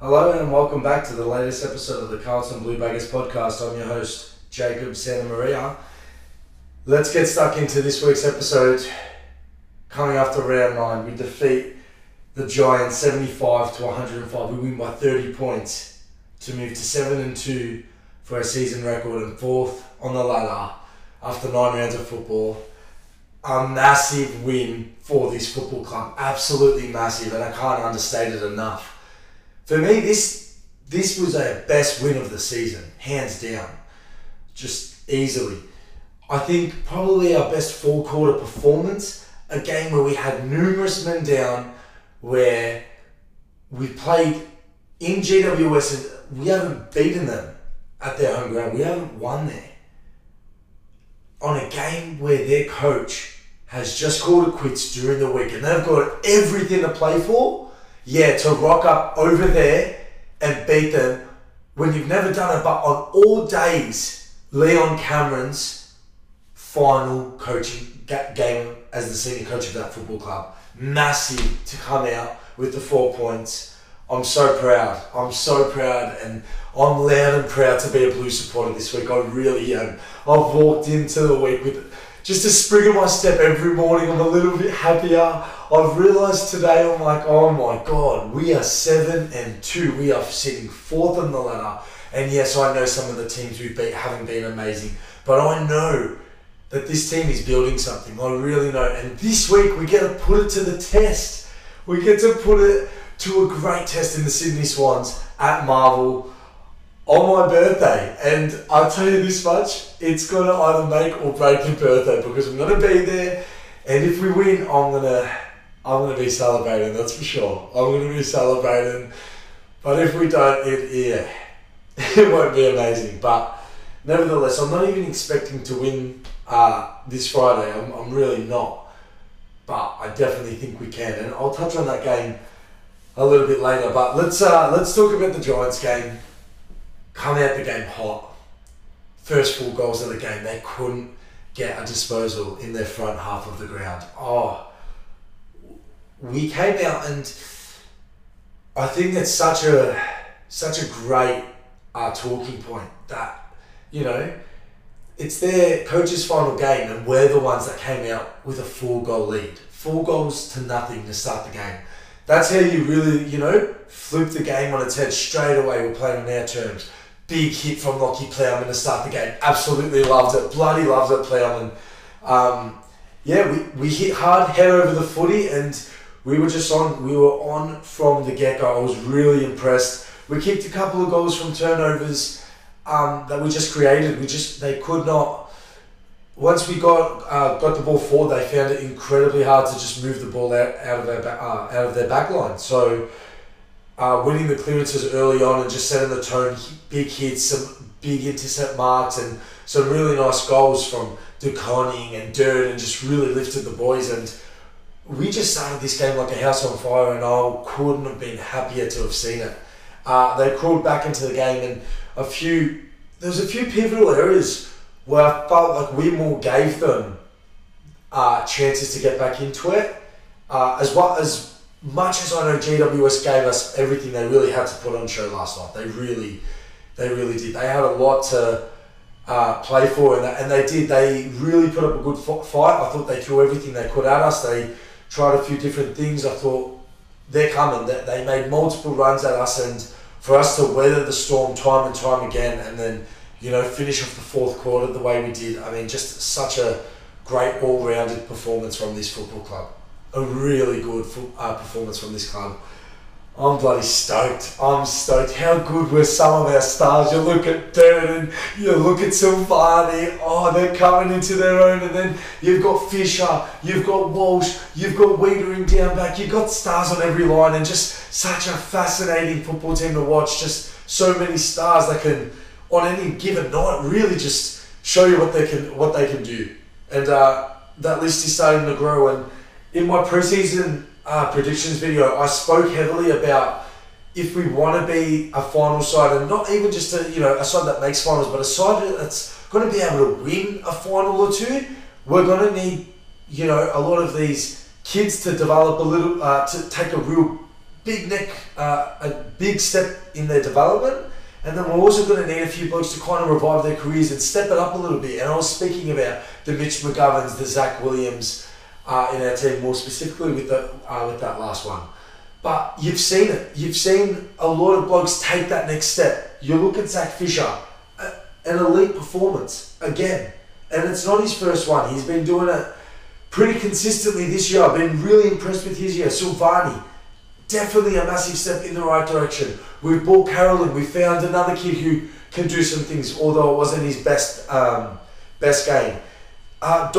Hello and welcome back to the latest episode of the Carlton Blue Baggers podcast. I'm your host, Jacob Santa Maria. Let's get stuck into this week's episode. Coming after round nine, we defeat the Giants 75 to 105. We win by 30 points to move to 7 and 2 for a season record and fourth on the ladder after nine rounds of football. A massive win for this football club. Absolutely massive, and I can't understate it enough for me, this this was a best win of the season, hands down, just easily. I think probably our best full quarter performance, a game where we had numerous men down, where we played in GWS and we haven't beaten them at their home ground. We haven't won there. On a game where their coach has just called it quits during the week and they've got everything to play for yeah, to rock up over there and beat them when you've never done it, but on all days, Leon Cameron's final coaching game as the senior coach of that football club. Massive to come out with the four points. I'm so proud. I'm so proud, and I'm loud and proud to be a Blue supporter this week. I really am. I've walked into the week with just a spring in my step every morning. I'm a little bit happier. I've realised today, I'm like, oh my god, we are seven and two. We are sitting fourth on the ladder. And yes, I know some of the teams we've beat haven't been amazing, but I know that this team is building something. I really know. And this week we get to put it to the test. We get to put it to a great test in the Sydney Swans at Marvel on my birthday. And I'll tell you this much, it's gonna either make or break your birthday because I'm gonna be there. And if we win, I'm gonna I'm to be celebrating, that's for sure. I'm to be celebrating. But if we don't, it, yeah, it won't be amazing. But nevertheless, I'm not even expecting to win uh, this Friday. I'm, I'm really not. But I definitely think we can. And I'll touch on that game a little bit later. But let's, uh, let's talk about the Giants game. Come out the game hot. First four goals of the game, they couldn't get a disposal in their front half of the ground. Oh, we came out and I think it's such a such a great uh, talking point that you know it's their coach's final game and we're the ones that came out with a four goal lead four goals to nothing to start the game that's how you really you know flip the game on its head straight away we're playing on our terms big hit from Lachie Plowman to start the game absolutely loved it bloody loved it Plowman um, yeah we, we hit hard head over the footy and we were just on. We were on from the get go. I was really impressed. We kicked a couple of goals from turnovers um, that we just created. We just they could not. Once we got uh, got the ball forward, they found it incredibly hard to just move the ball out, out of their uh, out of their back line. So, uh, winning the clearances early on and just setting the tone, big hits, some big intercept marks, and some really nice goals from De Koning and Dirt, and just really lifted the boys and we just started this game like a house on fire, and I couldn't have been happier to have seen it. Uh, they crawled back into the game, and a few there was a few pivotal areas where I felt like we more gave them uh, chances to get back into it. Uh, as well as much as I know GWS gave us everything they really had to put on show last night. They really, they really did. They had a lot to uh, play for, and, and they did. They really put up a good fight. I thought they threw everything they could at us. They tried a few different things. I thought they're coming. That they made multiple runs at us, and for us to weather the storm time and time again, and then you know finish off the fourth quarter the way we did. I mean, just such a great all-rounded performance from this football club. A really good uh, performance from this club. I'm bloody stoked. I'm stoked. How good were some of our stars? You look at Durdin, you look at Silvagni. Oh, they're coming into their own. And then you've got Fisher, you've got Walsh, you've got Weitering down back. You've got stars on every line, and just such a fascinating football team to watch. Just so many stars that can, on any given night, really just show you what they can what they can do. And uh, that list is starting to grow. And in my preseason uh, predictions video, I spoke heavily about if we want to be a final side, and not even just a you know a side that makes finals, but a side that's going to be able to win a final or two, we're going to need you know a lot of these kids to develop a little, uh, to take a real big neck, uh, a big step in their development. And then we're also going to need a few blokes to kind of revive their careers and step it up a little bit. And I was speaking about the Mitch McGoverns, the Zac Williams uh, in our team, more specifically with the uh, with that last one. But you've seen it. You've seen a lot of blokes take that next step. You look at Zac Fisher, an elite performance again, and it's not his first one. He's been doing it pretty consistently this year. I've been really impressed with his year. Silvagni, definitely a massive step in the right direction. We've bought Carolyn. We found another kid who can do some things, although it wasn't his best um, best game. Uh,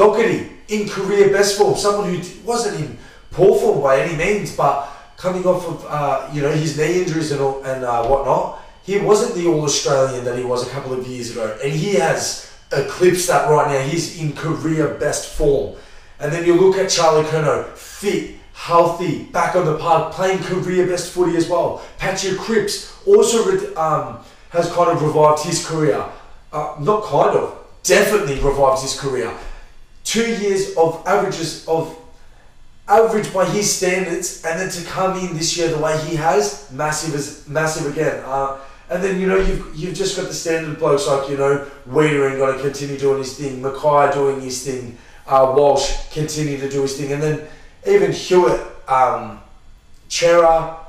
in career best form, someone who wasn't in poor form by any means, but coming off of uh, you know his knee injuries and all, and uh, whatnot, he wasn't the All Australian that he was a couple of years ago, and he has eclipsed that right now. He's in career best form. And then you look at Charlie Curnow, fit, healthy, back on the park, playing career best footy as well. Patrick Cripps also um, has kind of revived his career. Uh, not kind of, definitely revived his career. Two years of averages of average by his standards, and then to come in this year the way he has, massive as massive again. Uh, and then you know you've you've just got the standard blokes like you know Weitering going to continue doing his thing, McKay doing his thing, uh, Walsh continue to do his thing, and then even Hewitt, um, Cerra,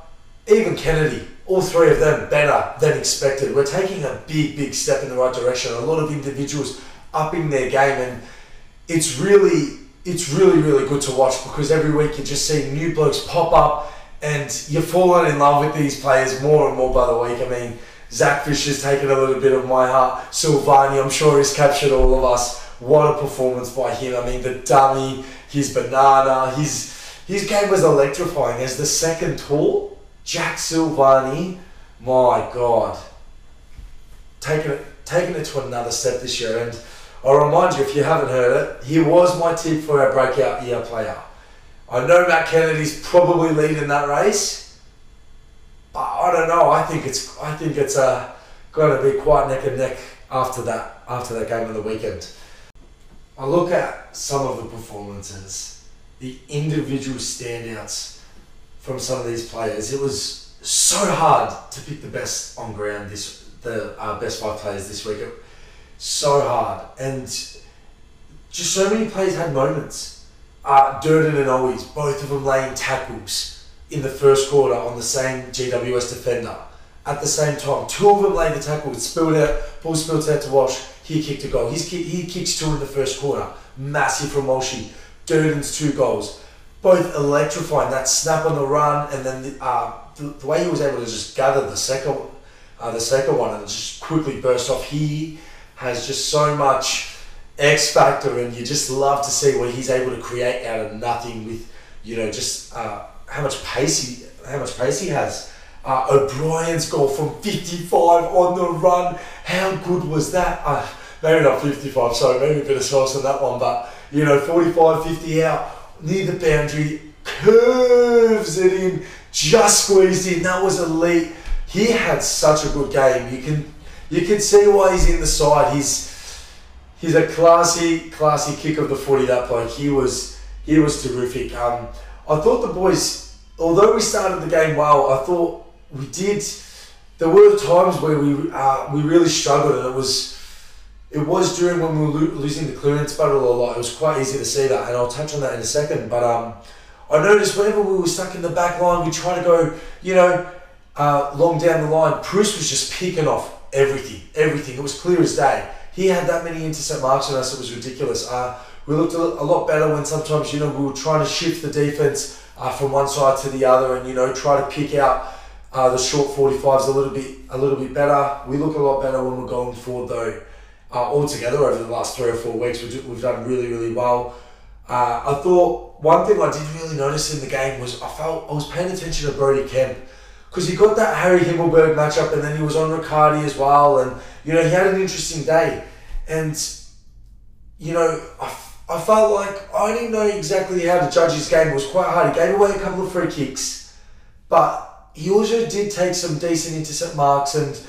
even Kennedy, all three of them better than expected. We're taking a big, big step in the right direction. A lot of individuals upping their game, and it's really, it's really, really good to watch because every week you're just see new blokes pop up, and you're falling in love with these players more and more by the week. I mean, Zac Fisher's taken a little bit of my heart. Silvagni, I'm sure, has captured all of us. What a performance by him! I mean, the dummy, his banana, his his game was electrifying. As the second tall, Jack Silvagni, my God, taking it taking it to another step this year. And I'll remind you, if you haven't heard it, he was my tip for our breakout year player. I know Matt Kennedy's probably leading that race, but I don't know. I think it's I think it's uh, going to be quite neck and neck after that after that game on the weekend. I look at some of the performances, the individual standouts from some of these players. It was so hard to pick the best on ground this the uh, best five players this week. It, so hard and just so many players had moments. Uh, Durdin and Owies, both of them laying tackles in the first quarter on the same GWS defender at the same time. Two of them laid the tackle, spilled out, ball spilled out to Walsh he kicked a goal. He's he kicks two in the first quarter. Massive from Walshy. Durdin's two goals. Both electrifying. That snap on the run and then the, uh, the, the way he was able to just gather the second uh, the second one and just quickly burst off. He has just so much X factor and you just love to see what he's able to create out of nothing with, you know, just uh, how much pace he how much pace he has. Uh, O'Brien's goal from 55 on the run. How good was that? Uh, maybe not 55, sorry, maybe a bit of sauce on that one, but you know, 45, 50 out, near the boundary, curves it in, just squeezed in. That was elite. He had such a good game. You can you can see why he's in the side. He's he's a classy, classy kick of the footy. That bloke. He was he was terrific. Um, I thought the boys, although we started the game well, I thought we did. There were times where we uh, we really struggled, and it was it was during when we were lo- losing the clearance battle a lot. It was quite easy to see that, and I'll touch on that in a second. But um, I noticed whenever we were stuck in the back line, we try to go, you know, uh, long down the line. Bruce was just picking off everything, everything. It was clear as day. He had that many intercept marks on us. It was ridiculous. Uh, we looked a, lot better when sometimes you know we were trying to shift the defense uh, from one side to the other, and you know try to pick out uh, the short 45s a little bit a little bit better. We look a lot better when we're going forward though. Uh, altogether over the last three or four weeks, we've, we've done really really well. Uh, I thought one thing I did really notice in the game was I felt I was paying attention to Brody Kemp because he got that Harry Himmelberg matchup and then he was on Riccardi as well and you know he had an interesting day and you know I, I felt like I didn't know exactly how to judge his game. It was quite hard. He gave away a couple of free kicks, but he also did take some decent intercept marks, and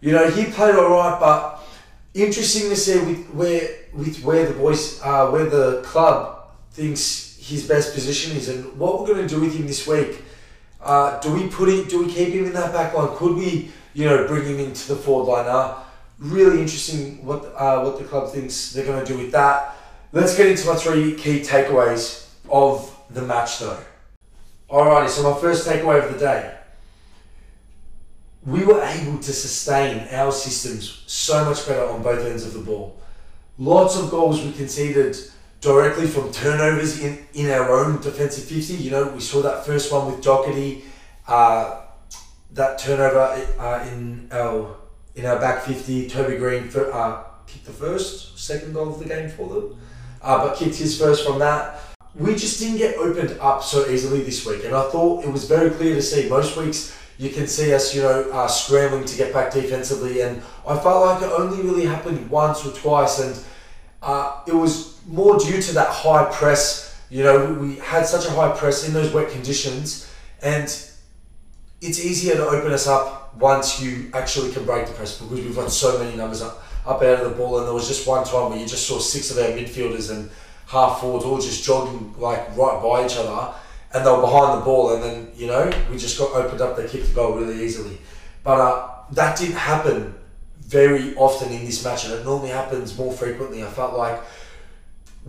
you know he played all right. But interesting to see with where with where the boys uh, where the club thinks his best position is, and what we're going to do with him this week. Uh, do we put it? Do we keep him in that back line? Could we, you know, bring him into the forward line? Uh, really interesting what uh, what the club thinks they're going to do with that. Let's get into my three key takeaways of the match, though. Alrighty, so my first takeaway of the day. We were able to sustain our systems so much better on both ends of the ball. Lots of goals we conceded directly from turnovers in, in our own defensive 50. You know, we saw that first one with Docherty, uh, that turnover uh, in our in our back 50. Toby Greene for, uh, kicked the first, second goal of the game for them, uh, but kicked his first from that. We just didn't get opened up so easily this week, and I thought it was very clear to see. Most weeks you can see us, you know, uh, scrambling to get back defensively, and I felt like it only really happened once or twice, and uh, it was more due to that high press. You know, we had such a high press in those wet conditions, and it's easier to open us up once you actually can break the press because we've got so many numbers up, up out of the ball. And there was just one time where you just saw six of our midfielders and half forwards all just jogging like right by each other, and they were behind the ball. And then you know we just got opened up. They kicked the goal really easily, but uh, that didn't happen very often in this match, and it normally happens more frequently. I felt like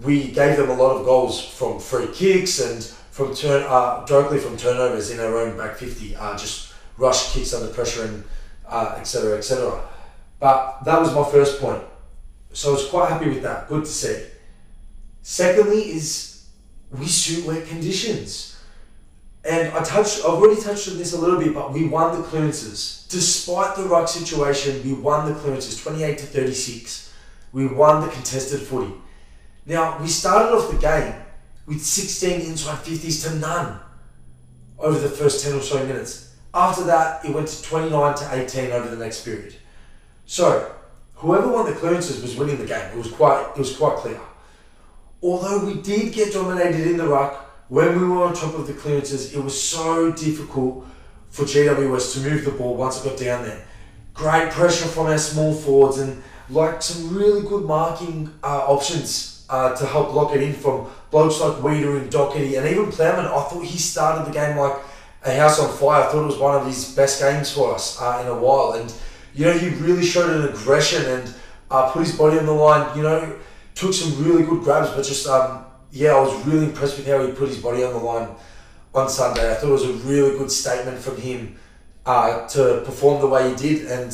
we gave them a lot of goals from free kicks and from turn uh, directly from turnovers in our own back 50, uh, just rush kicks under pressure and etc. Uh, etc. Et but that was my first point. So I was quite happy with that. Good to see. Secondly, is we suit wet conditions. And I touched, I've already touched on this a little bit, but we won the clearances. Despite the ruck situation, we won the clearances 28 to 36. We won the contested footy. Now, we started off the game with 16 inside 50s to none over the first 10 or so minutes. After that, it went to 29 to 18 over the next period. So, whoever won the clearances was winning the game. It was quite, it was quite clear. Although we did get dominated in the ruck, when we were on top of the clearances, it was so difficult for GWS to move the ball once it got down there. Great pressure from our small forwards and like some really good marking uh, options uh, to help lock it in from blokes like Weeder and Docherty and even Plowman. I thought he started the game like a house on fire. I thought it was one of his best games for us uh, in a while. And, you know, he really showed an aggression and uh, put his body on the line, you know, took some really good grabs, but just, um, yeah, I was really impressed with how he put his body on the line on Sunday. I thought it was a really good statement from him uh, to perform the way he did. And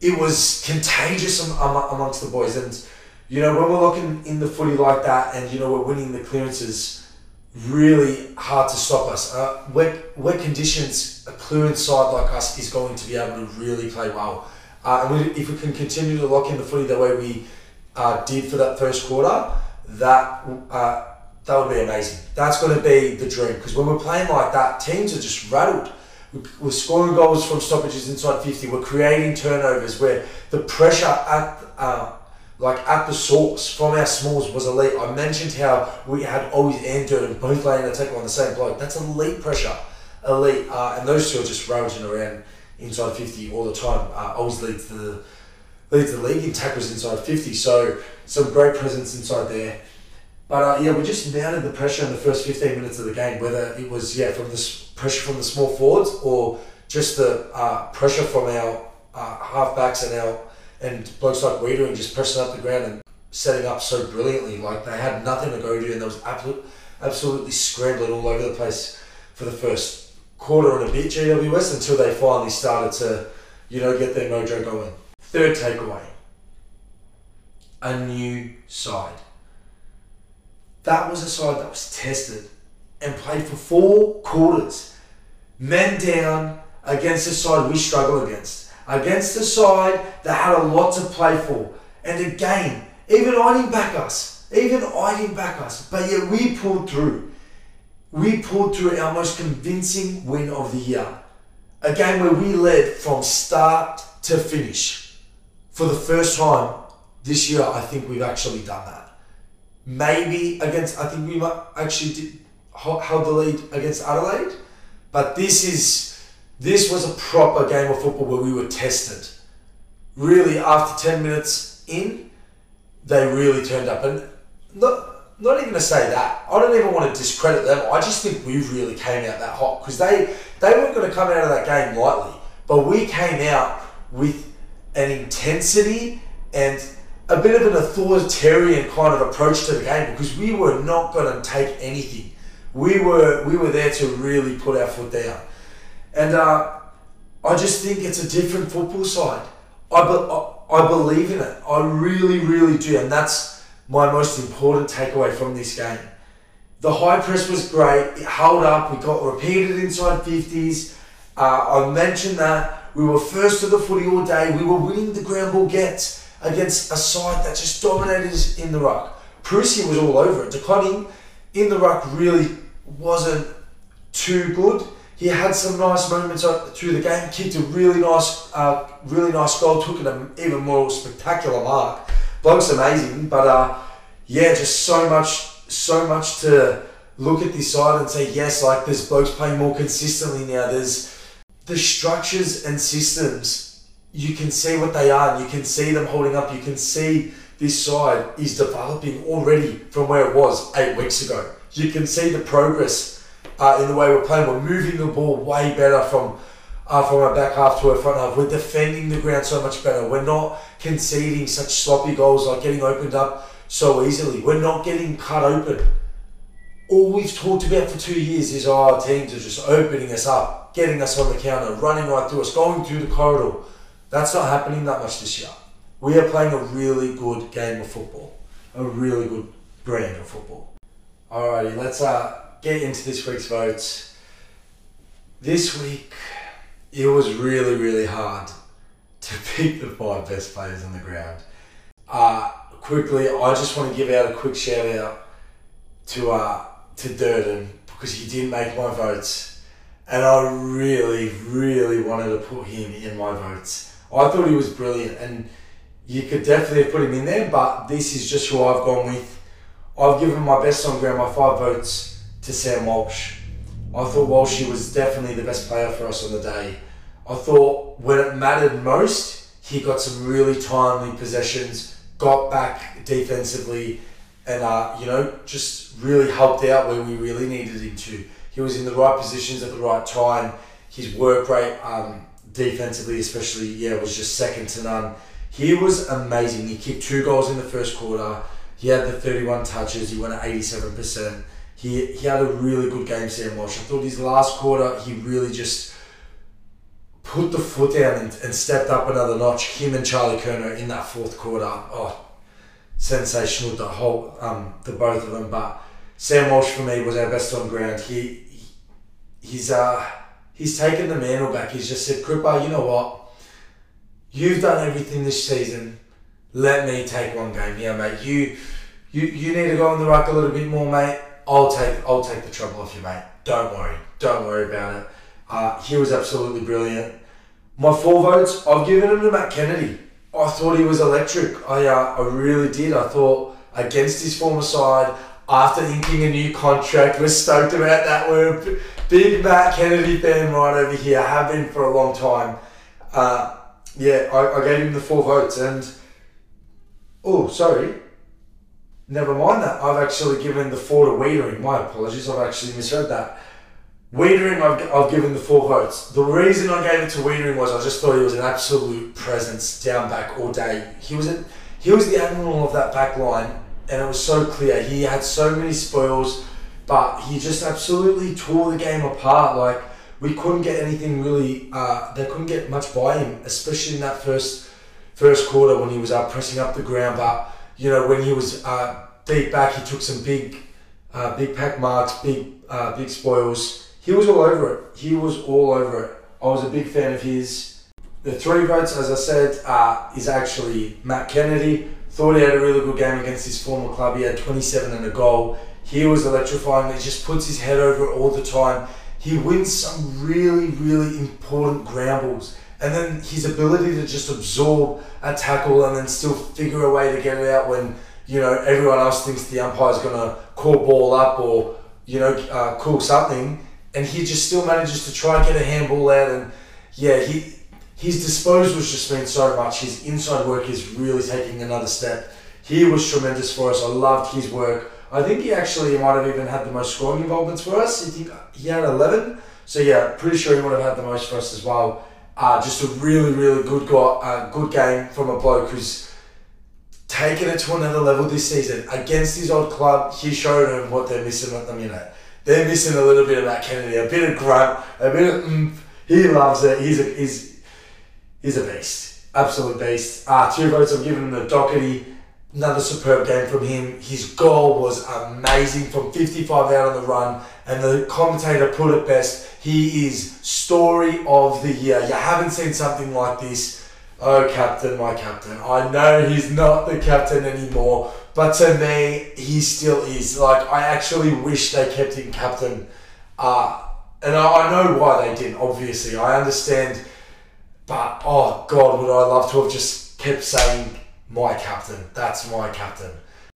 it was contagious amongst the boys. And, you know, when we're looking in the footy like that and, you know, we're winning the clearances, really hard to stop us. Uh, wet, wet conditions, a clearance side like us is going to be able to really play well. Uh, and we, if we can continue to lock in the footy the way we uh, did for that first quarter, that uh, that would be amazing. That's going to be the dream because when we're playing like that, teams are just rattled. We're scoring goals from stoppages inside 50. We're creating turnovers where the pressure at uh, like at the source from our smalls was elite. I mentioned how we had Owies and both laying the tackle on the same bloke. That's elite pressure, elite, uh, and those two are just ravaging around inside fifty all the time. Uh, Owies leads to the leads the league in tackles inside fifty. So some great presence inside there. But uh, yeah, we just mounted the pressure in the first fifteen minutes of the game. Whether it was yeah from the pressure from the small forwards or just the uh, pressure from our uh, halfbacks and our and blokes like Weeder and just pressing up the ground and setting up so brilliantly. Like they had nothing to go to, and there was absolute, absolutely scrambling all over the place for the first quarter and a bit GWS until they finally started to, you know, get their mojo going. Third takeaway: a new side. That was a side that was tested and played for four quarters, men down against a side we struggle against against a side that had a lot to play for. And again, even I didn't back us. Even I didn't back us. But yet we pulled through. We pulled through our most convincing win of the year. A game where we led from start to finish. For the first time this year, I think we've actually done that. Maybe against, I think we might actually did, held the lead against Adelaide. But this is this was a proper game of football where we were tested. Really, after 10 minutes in, they really turned up. And not, not even to say that, I don't even want to discredit them. I just think we really came out that hot because they, they weren't going to come out of that game lightly. But we came out with an intensity and a bit of an authoritarian kind of approach to the game because we were not going to take anything. We were we were there to really put our foot down, and uh, I just think it's a different football side. I, be, I, I believe in it. I really, really do, and that's my most important takeaway from this game. The high press was great. It held up. We got repeated inside fifties. Uh, I mentioned that we were first to the footy all day. We were winning the ground ball gets against a side that just dominated us in the ruck. Prusy was all over it. De Koning in the ruck really wasn't too good. He had some nice moments through the game. Kicked a really nice, uh, really nice goal. Took an even more spectacular mark. Bloke's amazing, but uh, yeah, just so much, so much to look at this side and say yes. Like there's blokes playing more consistently now. There's the structures and systems you can see what they are. You can see them holding up. You can see this side is developing already from where it was eight weeks ago. You can see the progress uh, in the way we're playing. We're moving the ball way better from uh, from our back half to our front half. We're defending the ground so much better. We're not conceding such sloppy goals like getting opened up so easily. We're not getting cut open. All we've talked about for two years is our teams are just opening us up, getting us on the counter, running right through us, going through the corridor. That's not happening that much this year. We are playing a really good game of football, a really good brand of football. Alrighty, let's uh, get into this week's votes. This week, it was really, really hard to pick the five best players on the ground. Uh, quickly, I just want to give out a quick shout out to uh, to Durdin because he didn't make my votes, and I really, really wanted to put him in my votes. I thought he was brilliant, and you could definitely have put him in there. But this is just who I've gone with. I've given my best on ground, my five votes to Sam Walsh. I thought Walshy was definitely the best player for us on the day. I thought when it mattered most, he got some really timely possessions, got back defensively, and uh, you know just really helped out where we really needed him to. He was in the right positions at the right time. His work rate. Um, defensively, especially, yeah, was just second to none. He was amazing. He kicked two goals in the first quarter. He had the 31 touches. He went at 87%. He, he had a really good game, Sam Walsh. I thought his last quarter, he really just put the foot down and, and stepped up another notch. Him and Charlie Curnow in that fourth quarter. Oh, sensational, the whole, um, the both of them. But Sam Walsh, for me, was our best on ground. He, he's, uh, he's taken the mantle back. He's just said, Cripper, you know what? You've done everything this season. Let me take one game here, mate. You you you need to go on the ruck a little bit more, mate. I'll take I'll take the trouble off you, mate. Don't worry. Don't worry about it. Uh, he was absolutely brilliant. My four votes, I've given him to Matt Kennedy. I thought he was electric. I uh, I really did. I thought against his former side, after inking a new contract, we're stoked about that. We're big Matt Kennedy fan right over here. I have been for a long time. Uh, yeah, I, I gave him the four votes and oh, sorry. Never mind that. I've actually given the four to Weitering. My apologies. I've actually misread that. Weitering, I've, I've given the four votes. The reason I gave it to Weitering was I just thought he was an absolute presence down back all day. He was a, he was the admiral of that back line, and it was so clear. He had so many spoils but he just absolutely tore the game apart. Like we couldn't get anything really. Uh, they couldn't get much by him, especially in that first first quarter when he was uh, pressing up the ground. But you know when he was uh, deep back, he took some big uh, big pack marks, big uh, big spoils. He was all over it. He was all over it. I was a big fan of his. The three votes, as I said, uh, is actually Matt Kennedy. Thought he had a really good game against his former club. He had 27 and a goal. He was electrifying. He just puts his head over it all the time. He wins some really, really important ground balls. And then his ability to just absorb a tackle and then still figure a way to get it out when, you know, everyone else thinks the umpire's going to call ball up or, you know, uh, call something. And he just still manages to try and get a handball out. And yeah, he his disposal's just been so much. His inside work is really taking another step. He was tremendous for us. I loved his work. I think he actually might have even had the most scoring involvements for us. Think he had 11. So yeah, pretty sure he would have had the most for us as well. Uh, just a really, really good guy, uh, good game from a bloke who's taken it to another level this season against his old club. He showed them what they're missing at the minute. They're missing a little bit of that Kennedy, a bit of grunt, a bit of. Mm, he loves it. He's a he's he's a beast, absolute beast. Uh, two votes. I'm giving him the Docherty. Another superb game from him. His goal was amazing from 55 out on the run, and the commentator put it best. He is story of the year. You haven't seen something like this. Oh, captain, my captain. I know he's not the captain anymore, but to me, he still is. Like, I actually wish they kept him captain. Uh, and I, I know why they didn't, obviously. I understand. But, oh, God, would I love to have just kept saying, my captain. That's my captain.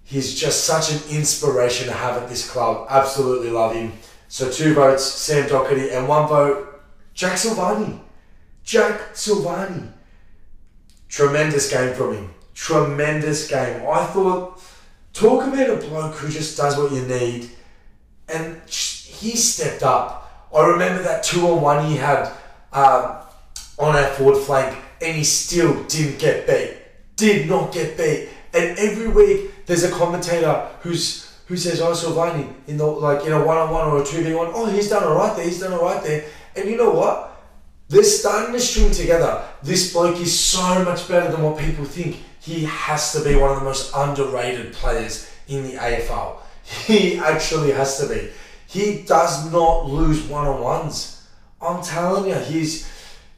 He's just such an inspiration to have at this club. Absolutely love him. So two votes, Sam Docherty, and one vote, Jack Silvagni. Jack Silvagni. Tremendous game from him. Tremendous game. I thought, talk about a bloke who just does what you need. And he stepped up. I remember that two on one he had uh, on our forward flank, and he still didn't get beat. Did not get beat. And every week there's a commentator who's who says, "Oh, Silvagni in the like in a one on one or a two v one. Oh, he's done all right there. He's done all right there." And you know what? They're starting to string together. This bloke is so much better than what people think. He has to be one of the most underrated players in the AFL. He actually has to be. He does not lose one on ones. I'm telling you, he's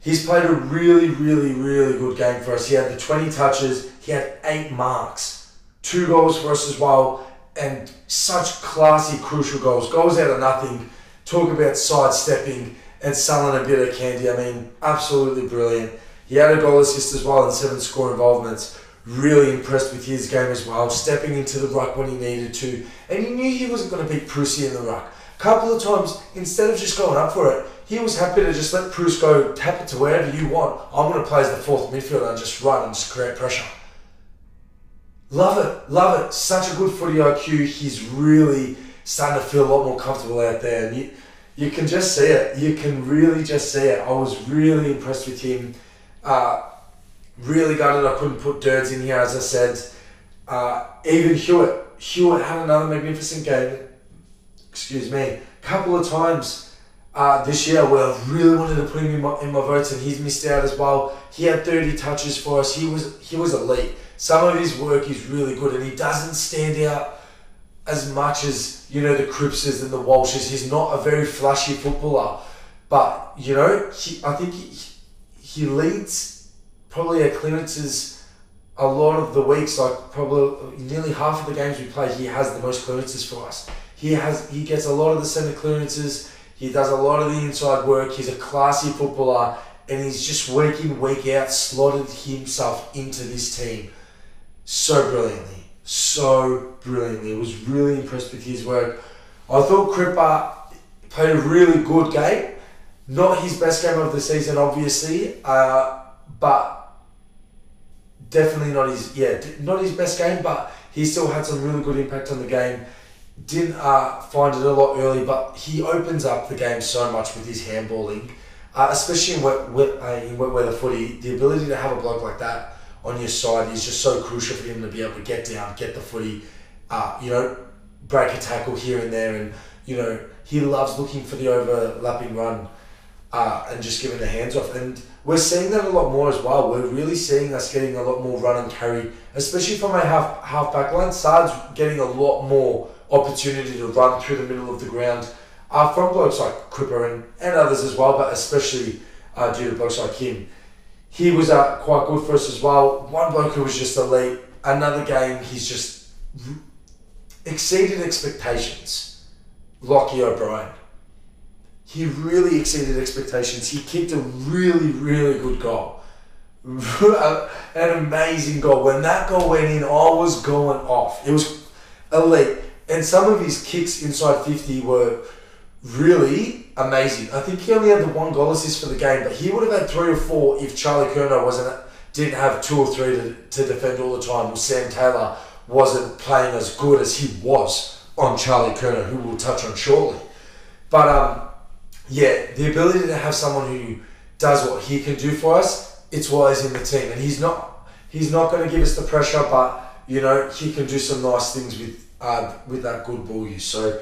he's played a really, really, really good game for us. He had the 20 touches, he had eight marks, two goals for us as well, and such classy, crucial goals. Goals out of nothing. Talk about sidestepping and selling a bit of candy. I mean, absolutely brilliant. He had a goal assist as well and seven score involvements. Really impressed with his game as well, stepping into the ruck when he needed to. And he knew he wasn't going to beat Prusy in the ruck. A couple of times, instead of just going up for it, he was happy to just let Preuss go, tap it to wherever you want. I'm going to play as the fourth midfielder and just run and just create pressure. Love it, love it. Such a good footy IQ. He's really starting to feel a lot more comfortable out there. And you, you can just see it. You can really just see it. I was really impressed with him. Uh, really gutted I couldn't put Durds in here, as I said. Uh, even Hewitt. Hewitt had another magnificent game. Excuse me. A couple of times uh, this year where I really wanted to put him in my, in my votes, and he's missed out as well. He had 30 touches for us. He was he was elite. Some of his work is really good, and he doesn't stand out as much as you know the Crippses and the Walshes. He's not a very flashy footballer, but you know he, I think he, he leads probably our clearances a lot of the weeks. Like probably nearly half of the games we play, he has the most clearances for us. He has he gets a lot of the centre clearances. He does a lot of the inside work. He's a classy footballer, and he's just week in week out slotted himself into this team so brilliantly so brilliantly. I was really impressed with his work. I thought Cripper played a really good game. Not his best game of the season, obviously, uh, but definitely not his yeah not his best game. But he still had some really good impact on the game. Didn't uh, find it a lot early, but he opens up the game so much with his handballing, uh, especially in wet, wet, uh, in wet weather footy. The ability to have a bloke like that on your side is just so crucial for him to be able to get down, get the footy, uh, you know, break a tackle here and there, and you know he loves looking for the overlapping run uh, and just giving the hands off. And we're seeing that a lot more as well. We're really seeing us getting a lot more run and carry, especially from our half half back line. Saad's getting a lot more opportunity to run through the middle of the ground. Uh, from blokes like Cripper and, and others as well, but especially uh, due to blokes like him he was uh, quite good for us as well. One bloke who was just elite. Another game, he's just exceeded expectations. Lochie O'Brien. He really exceeded expectations. He kicked a really, really good goal. An amazing goal. When that goal went in, I was going off. It was elite. And some of his kicks inside 50 were really amazing. I think he only had the one goal assist for the game, but he would have had three or four if Charlie Curnow wasn't didn't have two or three to, to defend all the time, or Sam Taylor wasn't playing as good as he was on Charlie Curnow, who we'll touch on shortly. But um, yeah, the ability to have someone who does what he can do for us, it's why he's in the team. And he's not he's not going to give us the pressure, but you know he can do some nice things with uh, with that good ball use. So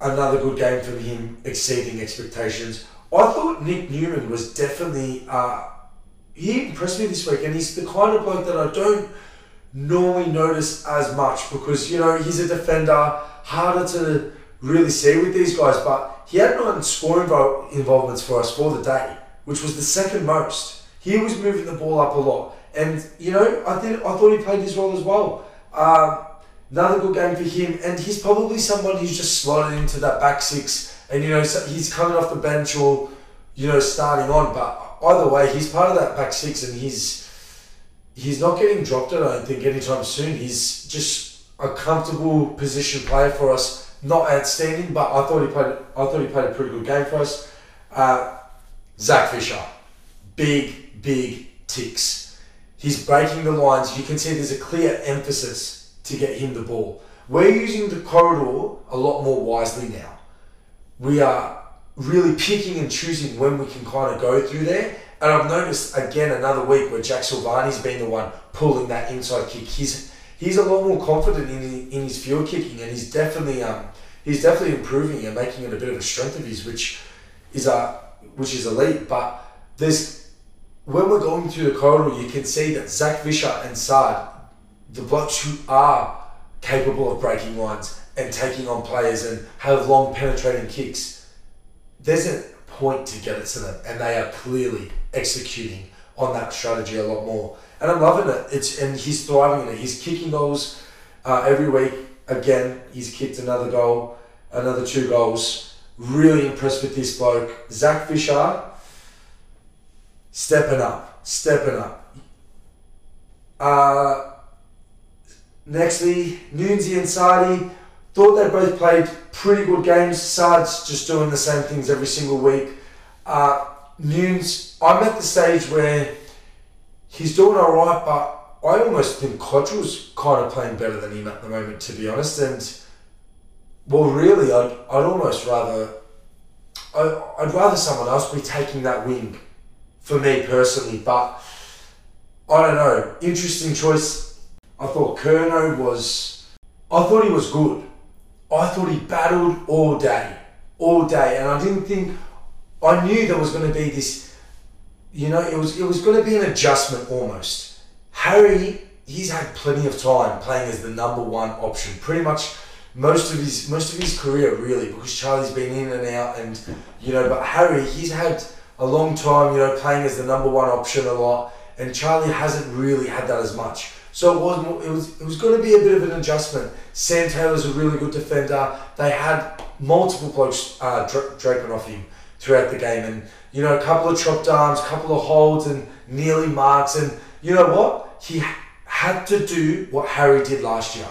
another good game from him, exceeding expectations. I thought Nick Newman was definitely uh, he impressed me this week, and he's the kind of bloke that I don't normally notice as much because you know he's a defender, harder to really see with these guys, but he had nine scoring involvements for us for the day, which was the second most. He was moving the ball up a lot, and you know I think I thought he played his role as well. Um, another good game for him, and he's probably someone who's just slotted into that back six, and you know he's coming off the bench or you know starting on, but either way, he's part of that back six, and he's he's not getting dropped. I don't think anytime soon. He's just a comfortable position player for us. Not outstanding, but I thought he played. I thought he played a pretty good game for us. Uh, Zac Fisher, big big ticks. He's breaking the lines. You can see there's a clear emphasis to get him the ball. We're using the corridor a lot more wisely now. We are really picking and choosing when we can kind of go through there. And I've noticed again another week where Jack Silvagni's been the one pulling that inside kick. He's he's a lot more confident in, in his field kicking, and he's definitely um he's definitely improving and making it a bit of a strength of his, which is a which is elite. But there's when we're going through the corridor, you can see that Zac Fisher and Saad, the blokes who are capable of breaking lines and taking on players and have long penetrating kicks there's a point to get it to them, and they are clearly executing on that strategy a lot more. And I'm loving it. It's and he's thriving in it. He's kicking goals uh, every week. Again, he's kicked another goal, another two goals. Really impressed with this bloke, Zac Fisher. Stepping up, stepping up. Uh, nextly, Nunzi and Sadi Thought they both played pretty good games. Saad's just doing the same things every single week. Uh, Newnes, I'm at the stage where he's doing all right, but I almost think Cottrell's kind of playing better than him at the moment, to be honest. And well, really, I'd, I'd almost rather I, I'd rather someone else be taking that wing for me personally, but I don't know. Interesting choice. I thought Curnow was. I thought he was good. I thought he battled all day, all day, and I didn't think I knew there was going to be this. You know, it was it was going to be an adjustment almost. Harry, he's had plenty of time playing as the number one option, pretty much most of his most of his career really, because Charlie's been in and out, and you know, but Harry, he's had a long time, you know, playing as the number one option a lot, and Charlie hasn't really had that as much. So it was it was it was going to be a bit of an adjustment. Sam Taylor's a really good defender. They had multiple blokes uh, draping off him throughout the game, and you know a couple of chopped arms, a couple of holds, and nearly marks. And you know what? He had to do what Harry did last year.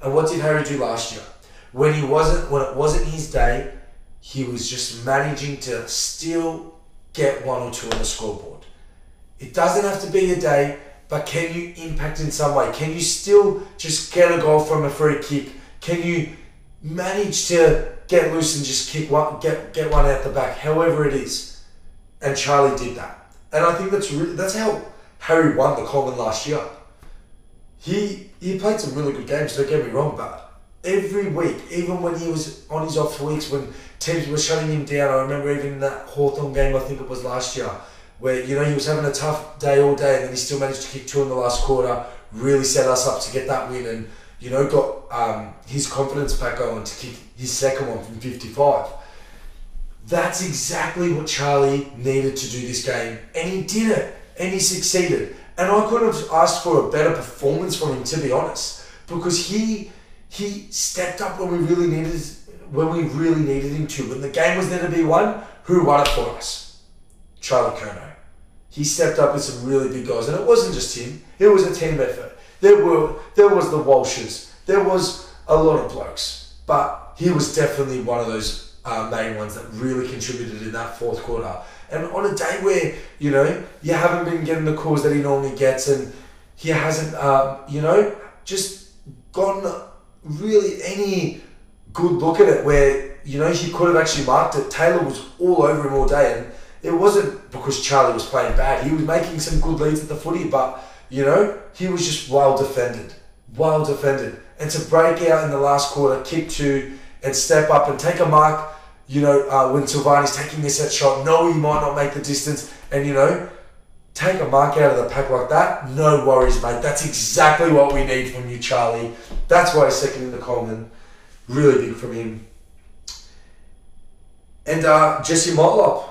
And what did Harry do last year? When he wasn't when it wasn't his day, he was just managing to still get one or two on the scoreboard. It doesn't have to be a day but can you impact in some way? Can you still just get a goal from a free kick? Can you manage to get loose and just kick one, get get one out the back, however it is? And Charlie did that, and I think that's really, that's how Harry won the Coleman last year. He he played some really good games. Don't get me wrong, but every week, even when he was on his off weeks, when teams were shutting him down, I remember even that Hawthorn game, I think it was last year where you know he was having a tough day all day, and then he still managed to kick two in the last quarter. Really set us up to get that win, and you know got um, his confidence back on to kick his second one from fifty five. That's exactly what Charlie needed to do this game, and he did it, and he succeeded. And I couldn't have asked for a better performance from him, to be honest, because he he stepped up when we really needed when we really needed him to. When the game was there to be won, who won it for us? Charlie Curnow. He stepped up with some really big goals, and it wasn't just him. It was a team effort. There were there was the Walshes. There was a lot of blokes, but he was definitely one of those uh, main ones that really contributed in that fourth quarter. And on a day where you know you haven't been getting the calls that he normally gets, and he hasn't, um, you know, just gotten really any good look at it where, you know, he could have actually marked it. Taylor was all over him all day and it wasn't because Charlie was playing bad. He was making some good leads at the footy, but, you know, he was just well defended. Well defended. And to break out in the last quarter, kick two, and step up and take a mark, you know, uh, when Silvagni's taking a set shot, know he might not make the distance, and, you know, take a mark out of the pack like that, no worries, mate. That's exactly what we need from you, Charlie. That's why second in the Coleman. Really big from him. And uh, Jesse Motlop,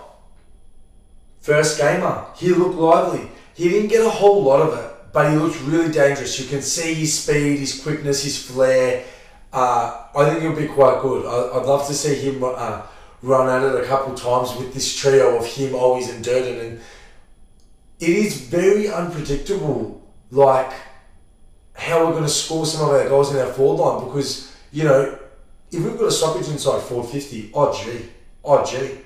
first gamer. He looked lively. He didn't get a whole lot of it, but he looked really dangerous. You can see his speed, his quickness, his flair. Uh, I think he'll be quite good. I, would love to see him uh, run at it a couple times with this trio of him, Owies and Durdin. And it is very unpredictable, like how we're going to score some of our goals in our forward line because, you know, if we've got a stoppage inside 450, oh gee, oh gee,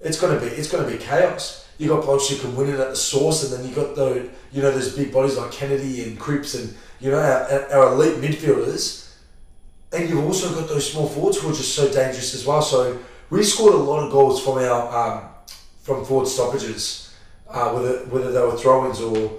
it's gonna be it's gonna be chaos. You got blokes who can win it at the source, and then you got the you know those big bodies like Kennedy and Cripps and you know our, our elite midfielders, and you've also got those small forwards who are just so dangerous as well. So we scored a lot of goals from our um, from forward stoppages, uh, whether whether they were throw-ins or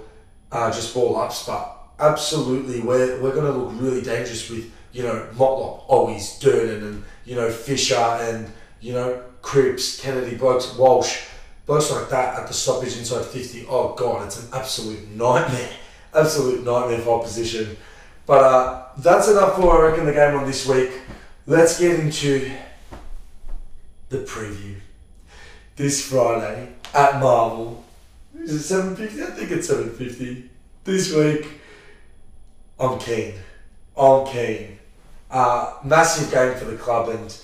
uh, just ball ups, but absolutely we're, we're going to look really dangerous with you know Motlop, Owies Durdin and you know Fisher and you know Cripps, Kennedy, blokes, Walsh, blokes like that at the stoppage inside 50. Oh, God, it's an absolute nightmare. Absolute nightmare for opposition. But uh, that's enough for, I reckon, the game on this week. Let's get into the preview. This Friday at Marvel. Is it 7.50? I think it's 7.50. This week, I'm keen. I'm keen. Uh, massive game for the club and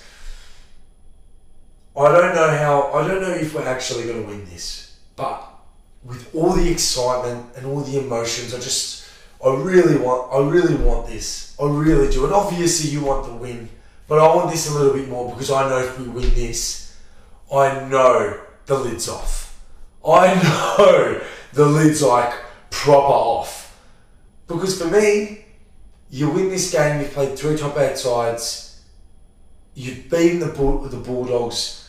I don't know how, I don't know if we're actually going to win this, but with all the excitement and all the emotions, I just, I really want, I really want this. I really do. And obviously you want the win, but I want this a little bit more because I know if we win this, I know the lid's off. I know the lid's like proper off. Because for me, you win this game, you've played three top eight sides, you've beaten the, the Bulldogs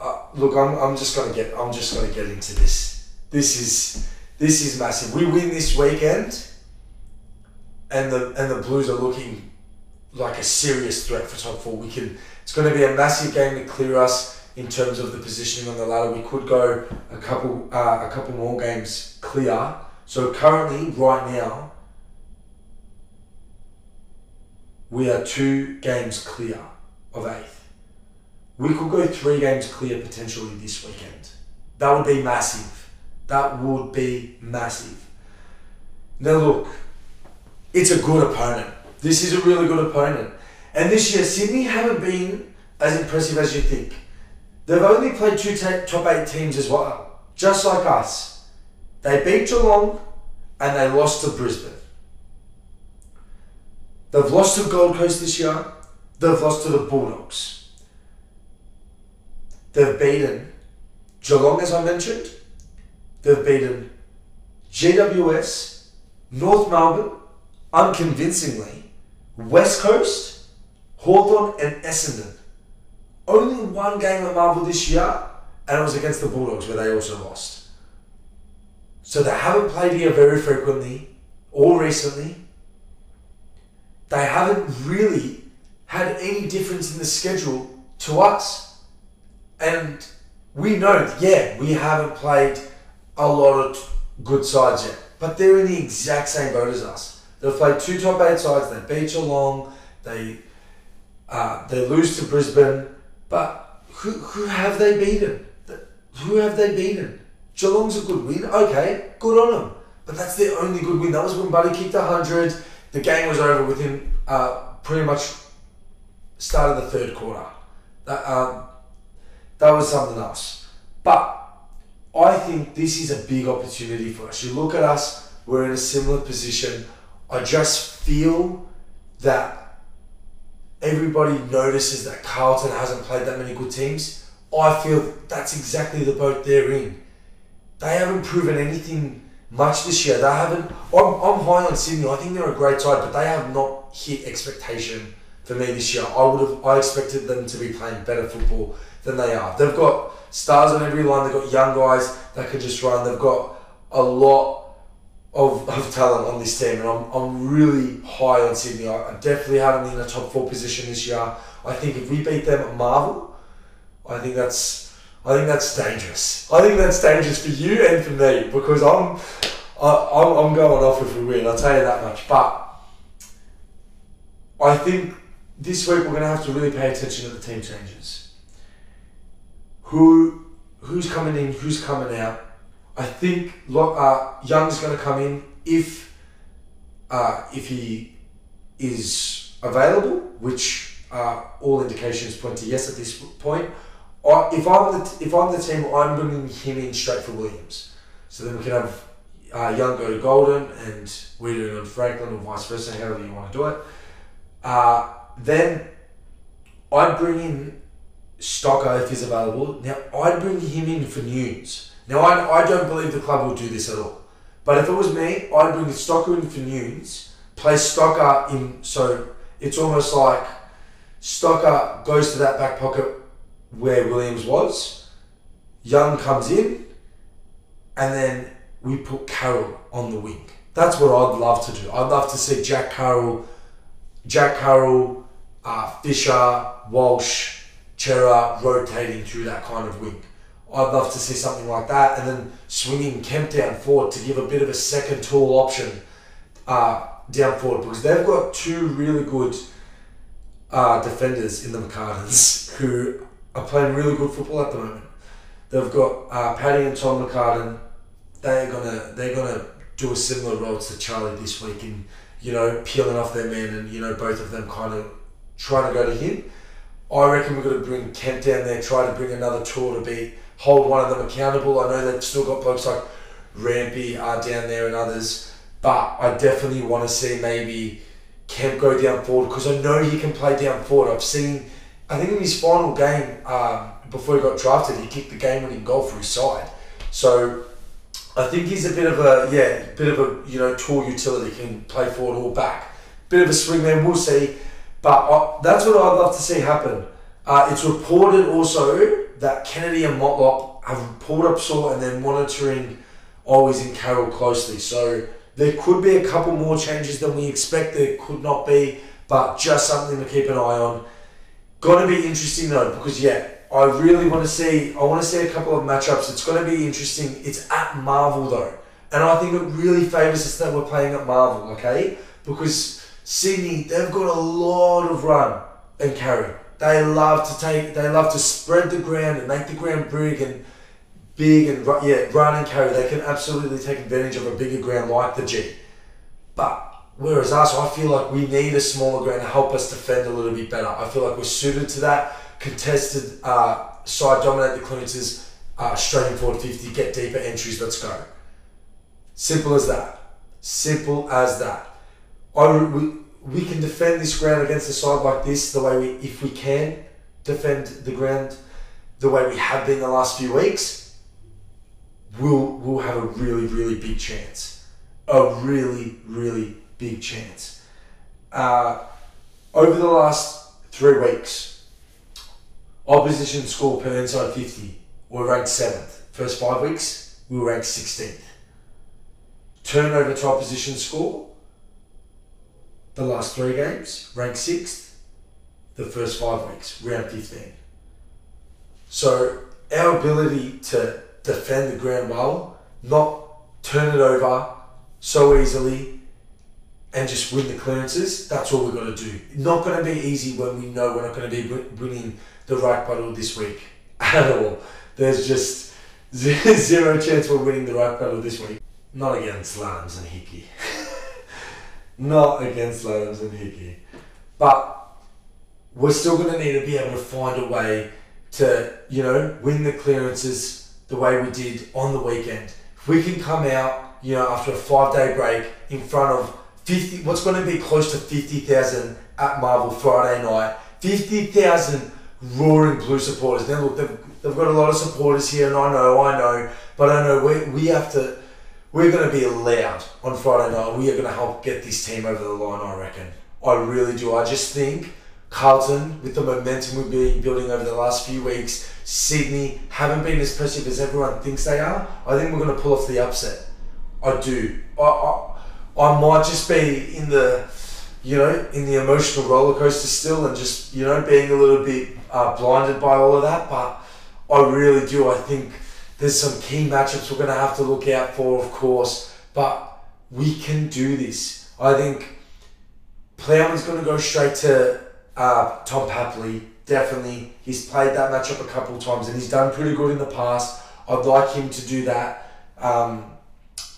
uh, look, I'm, I'm just gonna get I'm just gonna get into this. This is this is massive. We win this weekend, and the and the Blues are looking like a serious threat for top four. We can. It's going to be a massive game to clear us in terms of the positioning on the ladder. We could go a couple uh, a couple more games clear. So currently, right now, we are two games clear of eighth we could go three games clear potentially this weekend. That would be massive. That would be massive. Now look, it's a good opponent. This is a really good opponent. And this year, Sydney haven't been as impressive as you think. They've only played two top eight teams as well, just like us. They beat Geelong and they lost to Brisbane. They've lost to Gold Coast this year. They've lost to the Bulldogs. They've beaten Geelong, as I mentioned. They've beaten GWS, North Melbourne, unconvincingly, West Coast, Hawthorn, and Essendon. Only one game at Marvel this year, and it was against the Bulldogs, where they also lost. So they haven't played here very frequently or recently. They haven't really had any difference in the schedule to us. And we know, yeah, we haven't played a lot of good sides yet, but they're in the exact same boat as us. They've played two top eight sides. They beat Geelong. They uh, they lose to Brisbane, but who who have they beaten? Who have they beaten? Geelong's a good win. Okay, good on them. But that's their only good win. That was when Buddy kicked hundred. The game was over within uh, pretty much start of the third quarter. That, um, that was something else. But I think this is a big opportunity for us. You look at us, we're in a similar position. I just feel that everybody notices that Carlton hasn't played that many good teams. I feel that's exactly the boat they're in. They haven't proven anything much this year. They haven't. I'm, I'm high on Sydney. I think they're a great side, but they have not hit expectation for me this year. I would have I expected them to be playing better football than they are. They've got stars on every line. They've got young guys that can just run. They've got a lot of, of talent on this team, and I'm, I'm really high on Sydney. I, I definitely have them in the top four position this year. I think if we beat them at Marvel, I think that's I think that's dangerous. I think that's dangerous for you and for me because I'm I, I'm, I'm going off if we win. I'll tell you that much. But I think this week we're going to have to really pay attention to the team changes. Who who's coming in? Who's coming out? I think uh, Young's going to come in if uh, if he is available, which uh, all indications point to yes at this point. If I'm the if I'm the team, I'm bringing him in straight for Williams. So then we can have uh, Young go to Golden and we're doing on Franklin or vice versa, however you want to do it. Uh, then I'd bring in Stocker if he's available. Now I'd bring him in for Newnes. Now I, I don't believe the club will do this at all. But if it was me, I'd bring Stocker in for Newnes, play Stocker in so it's almost like Stocker goes to that back pocket where Williams was. Young comes in, and then we put Carroll on the wing. That's what I'd love to do. I'd love to see Jack Carroll, Jack Carroll, uh, Fisher, Walsh, Cerra rotating through that kind of wing. I'd love to see something like that, and then swinging Kemp down forward to give a bit of a second tool option uh, down forward because they've got two really good uh, defenders in the McCartins who are playing really good football at the moment. They've got uh, Paddy and Tom McCartin. They're gonna they're gonna do a similar role to Charlie this week in you know peeling off their men and you know both of them kind of trying to go to him. I reckon we're going to bring Kemp down there, try to bring another tour to be hold one of them accountable. I know they've still got blokes like Rampe are down there and others, but I definitely want to see maybe Kemp go down forward because I know he can play down forward. I've seen I think in his final game um, before he got drafted, he kicked the game-winning goal for his side. So I think he's a bit of a yeah, bit of a you know tall utility, can play forward or back. Bit of a swingman, we'll see. But uh, that's what I'd love to see happen. Uh, it's reported also that Kennedy and Motlop have pulled up sore and they're monitoring Owies in Carroll closely. So there could be a couple more changes than we expect. There could not be, but just something to keep an eye on. To be interesting though because yeah, I really want to see. I want to see a couple of matchups. It's to be interesting. It's at Marvel though, and I think it really favours us that we're playing at Marvel. Okay, because Sydney they've got a lot of run and carry. They love to take. They love to spread the ground and make the ground big and big and yeah, run and carry. They can absolutely take advantage of a bigger ground like the G. But Whereas us, I feel like we need a smaller ground to help us defend a little bit better. I feel like we're suited to that. Contested uh, side dominate the clearances, uh, straight forward 50, get deeper entries, let's go. Simple as that. Simple as that. I, we, we can defend this ground against a side like this the way we, if we can defend the ground the way we have been the last few weeks, we'll, we'll have a really, really big chance. A really, really big chance. Uh, over the last three weeks, opposition score per inside 50, we're ranked 7th. First five weeks, we were ranked 16th. Turnover to opposition score, the last three games, ranked 6th. The first five weeks, round 15. So our ability to defend the ground well, not turn it over so easily, and just win the clearances. That's all we've got to do. Not going to be easy when we know we're not going to be winning the right battle this week at all. There's just zero chance we're winning the right battle this week. Not against Ladhams and Hickey. not against Ladhams and Hickey. But we're still going to need to be able to find a way to, you know, win the clearances the way we did on the weekend. If we can come out, you know, after a five day break in front of 50, what's going to be close to 50,000 at Marvel Friday night. 50,000 roaring blue supporters. Now, look, they've, they've got a lot of supporters here, and I know, I know, but I know we, we have to, we're going to be loud on Friday night. We are going to help get this team over the line, I reckon. I really do. I just think Carlton, with the momentum we've been building over the last few weeks, Sydney haven't been as impressive as everyone thinks they are. I think we're going to pull off the upset. I do. I, I, I might just be in the, you know, in the emotional roller coaster still, and just you know being a little bit uh, blinded by all of that. But I really do. I think there's some key matchups we're going to have to look out for, of course. But we can do this. I think Plowman's going to go straight to uh, Tom Papley. Definitely, he's played that matchup a couple times, and he's done pretty good in the past. I'd like him to do that. Um,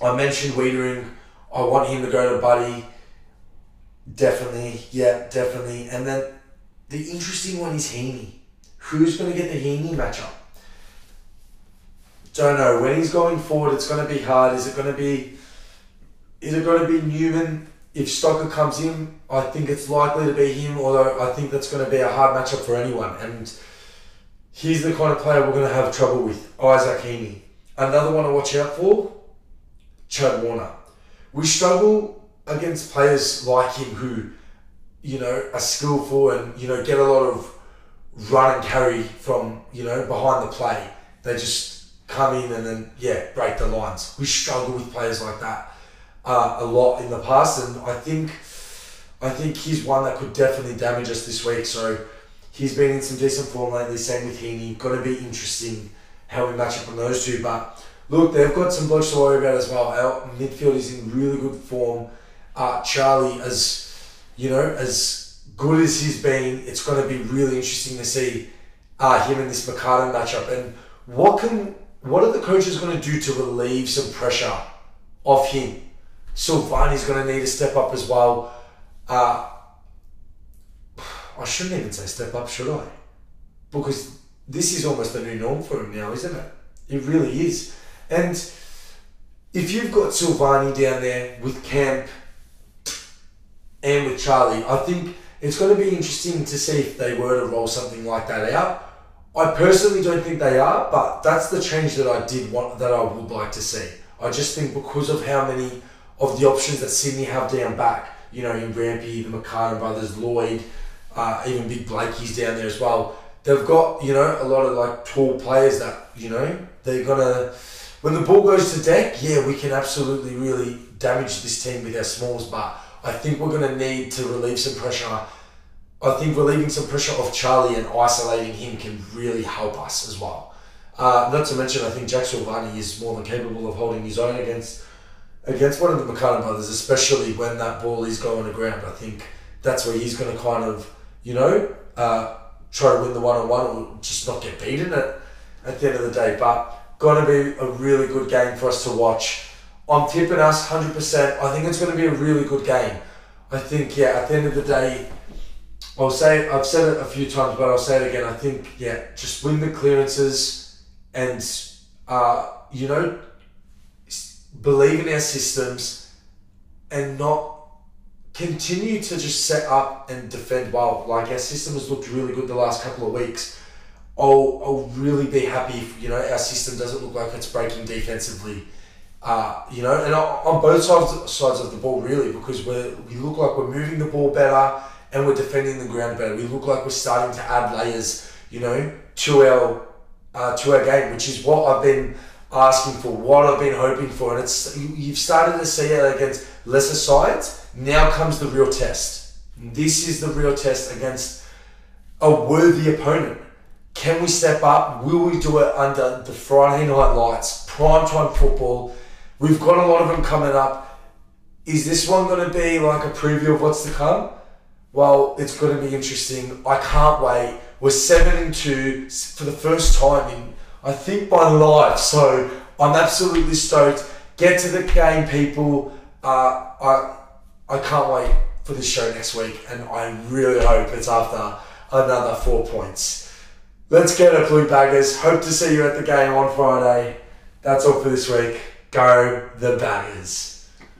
I mentioned Weitering. I want him to go to Buddy. Definitely, yeah, definitely. And then the interesting one is Heaney. Who's going to get the Heaney matchup? Don't know. When he's going forward, it's going to be hard. Is it going to be? Is it going to be Newman? If Stocker comes in, I think it's likely to be him. Although I think that's going to be a hard matchup for anyone. And he's the kind of player we're going to have trouble with. Isaac Heaney. Another one to watch out for. Chad Warner. We struggle against players like him who, you know, are skillful and you know get a lot of run and carry from you know behind the play. They just come in and then yeah break the lines. We struggle with players like that uh, a lot in the past, and I think I think he's one that could definitely damage us this week. So he's been in some decent form lately. Same with Heaney. Going to be interesting how we match up on those two, but Look, they've got some blokes to worry about as well. Our midfield is in really good form. Uh, Charlie, as you know, as good as he's been, it's going to be really interesting to see uh, him in this McCartin matchup. And what can what are the coaches going to do to relieve some pressure off him? Silvagni's going to need to step up as well. Uh, I shouldn't even say step up, should I? Because this is almost the new norm for him now, isn't it? It really is. And if you've got Silvagni down there with Kemp and with Charlie, I think it's going to be interesting to see if they were to roll something like that out. I personally don't think they are, but that's the change that I did want that I would like to see. I just think because of how many of the options that Sydney have down back, you know, in Rampe, the McCartin brothers, Lloyd, uh, even Big Blakey's down there as well. They've got, you know, a lot of like tall players that, you know, they're gonna when the ball goes to deck, yeah, we can absolutely really damage this team with our smalls, but I think we're to need to relieve some pressure. I think relieving some pressure off Charlie and isolating him can really help us as well. Uh, not to mention, I think Jack Silvagni is more than capable of holding his own against against one of the McCartin brothers, especially when that ball is going to ground. I think that's where he's going to kind of, you know, uh, try to win the one on one or just not get beaten at, at the end of the day. But going to be a really good game for us to watch. I'm tipping us 100%. I think it's going to be a really good game. I think, yeah, at the end of the day, I'll say, I've said it a few times, but I'll say it again. I think, yeah, just win the clearances and, uh, you know, believe in our systems and not continue to just set up and defend well. Like our system has looked really good the last couple of weeks. I'll, I'll really be happy if you know our system doesn't look like it's breaking defensively. Uh, you know, and on both sides sides of the ball really because we we look like we're moving the ball better and we're defending the ground better. We look like we're starting to add layers, you know, to our uh, to our game, which is what I've been asking for, what I've been hoping for, and it's you've started to see it against lesser sides. Now comes the real test. This is the real test against a worthy opponent. Can we step up? Will we do it under the Friday night lights, prime time football? We've got a lot of them coming up. Is this one going to be like a preview of what's to come? Well, it's going to be interesting. I can't wait. We're seven and two for the first time in I think my life. So I'm absolutely stoked. Get to the game, people. Uh, I I can't wait for this show next week, and I really hope it's after another four points. Let's get it, Blue Baggers. Hope to see you at the game on Friday. That's all for this week. Go the Baggers.